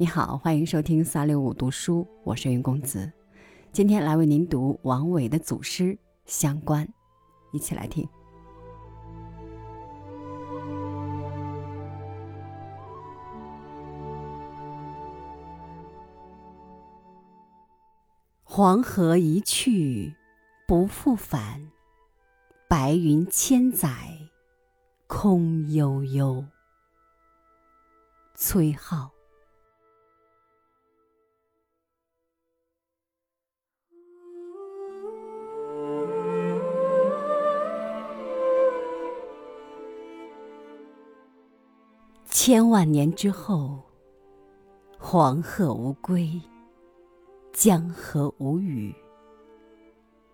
你好，欢迎收听三六五读书，我是云公子。今天来为您读王维的祖诗《相关》，一起来听。黄河一去不复返，白云千载空悠悠。崔颢。千万年之后，黄鹤无归，江河无语。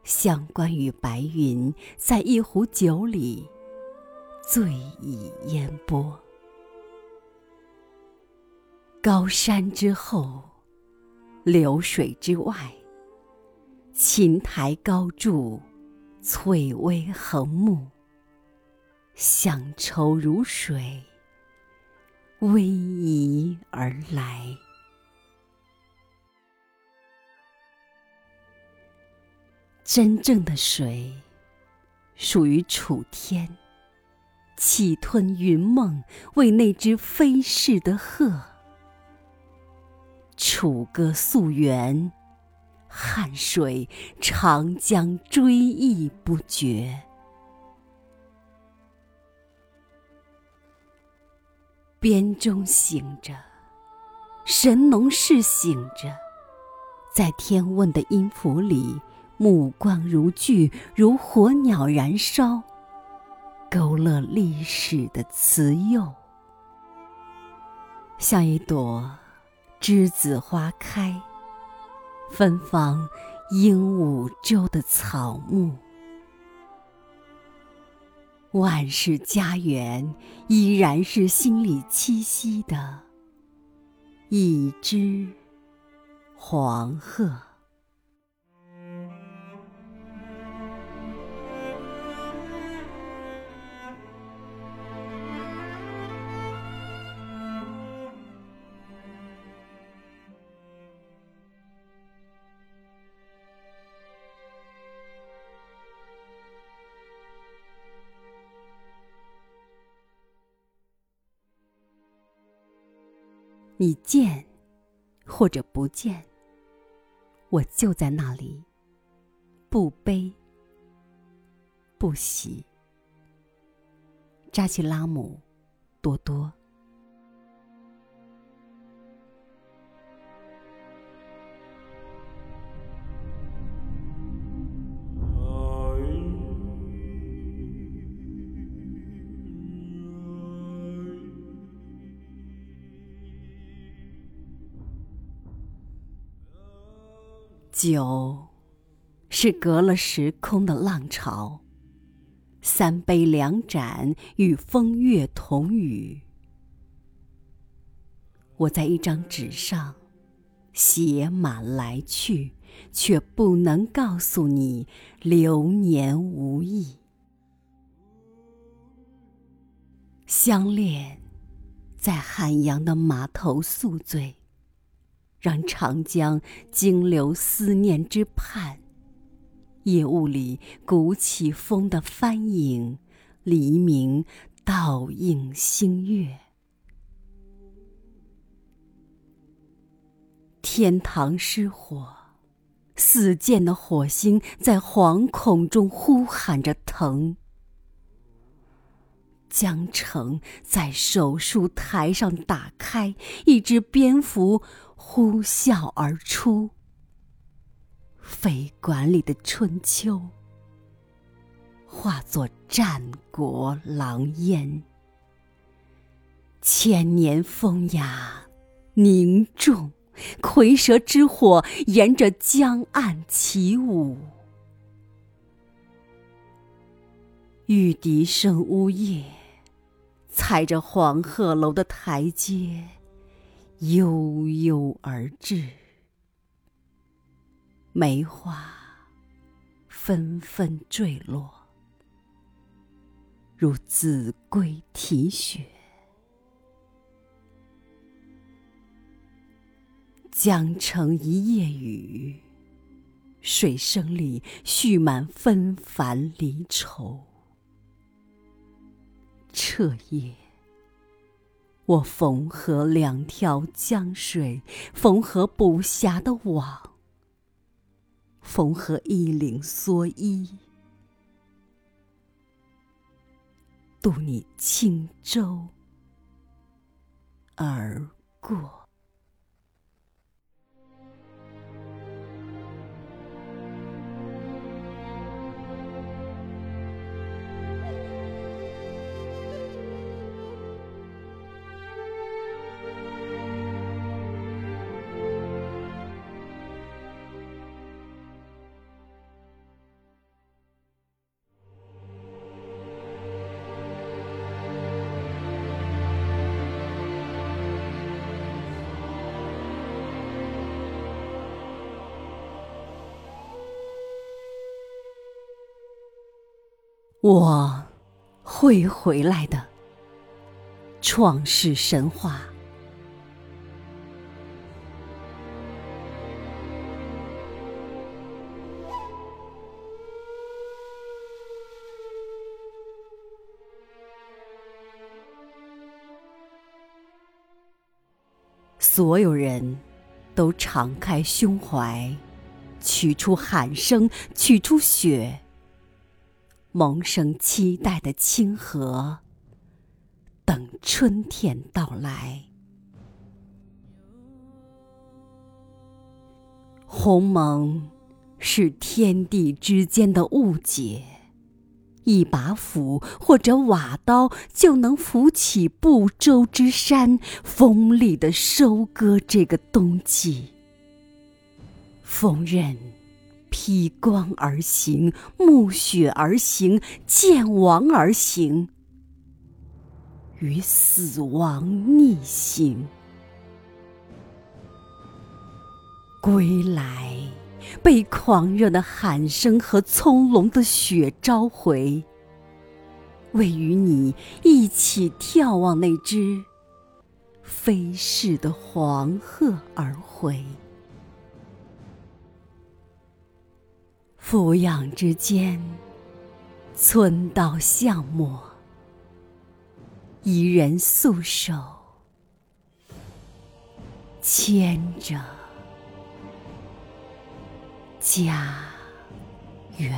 乡关与白云在一壶酒里，醉已烟波。高山之后，流水之外，琴台高筑，翠微横木，乡愁如水。逶迤而来。真正的水，属于楚天，气吞云梦，为那只飞逝的鹤。楚歌溯源，汉水长江追忆不绝。编钟醒着，神农氏醒着，在天问的音符里，目光如炬，如火鸟燃烧，勾勒历史的慈幼，像一朵栀子花开，芬芳鹦鹉洲的草木。万世家园依然是心里栖息的一只黄鹤。你见，或者不见，我就在那里，不悲不喜。扎西拉姆，多多。酒，是隔了时空的浪潮。三杯两盏，与风月同语。我在一张纸上写满来去，却不能告诉你流年无意。相恋，在汉阳的码头宿醉。让长江经流思念之畔，夜雾里鼓起风的帆影，黎明倒映星月。天堂失火，四溅的火星在惶恐中呼喊着疼。江城在手术台上打开，一只蝙蝠。呼啸而出，肺管里的春秋化作战国狼烟，千年风雅凝重，蝰蛇之火沿着江岸起舞，玉笛声呜咽，踩着黄鹤楼的台阶。悠悠而至，梅花纷纷坠落，如子规啼血。江城一夜雨，水声里蓄满纷繁离愁。彻夜，我缝合两条江水，缝合不暇的网，缝合衣领蓑衣，渡你轻舟而过。我会回来的，创世神话。所有人都敞开胸怀，取出喊声，取出血。萌生期待的清河，等春天到来。鸿蒙是天地之间的误解，一把斧或者瓦刀就能扶起不周之山，锋利的收割这个冬季。锋刃。披光而行，暮雪而行，剑亡而行，与死亡逆行。归来，被狂热的喊声和葱茏的雪召回，为与你一起眺望那只飞逝的黄鹤而回。俯仰之间，村道巷陌，一人素手牵着家园。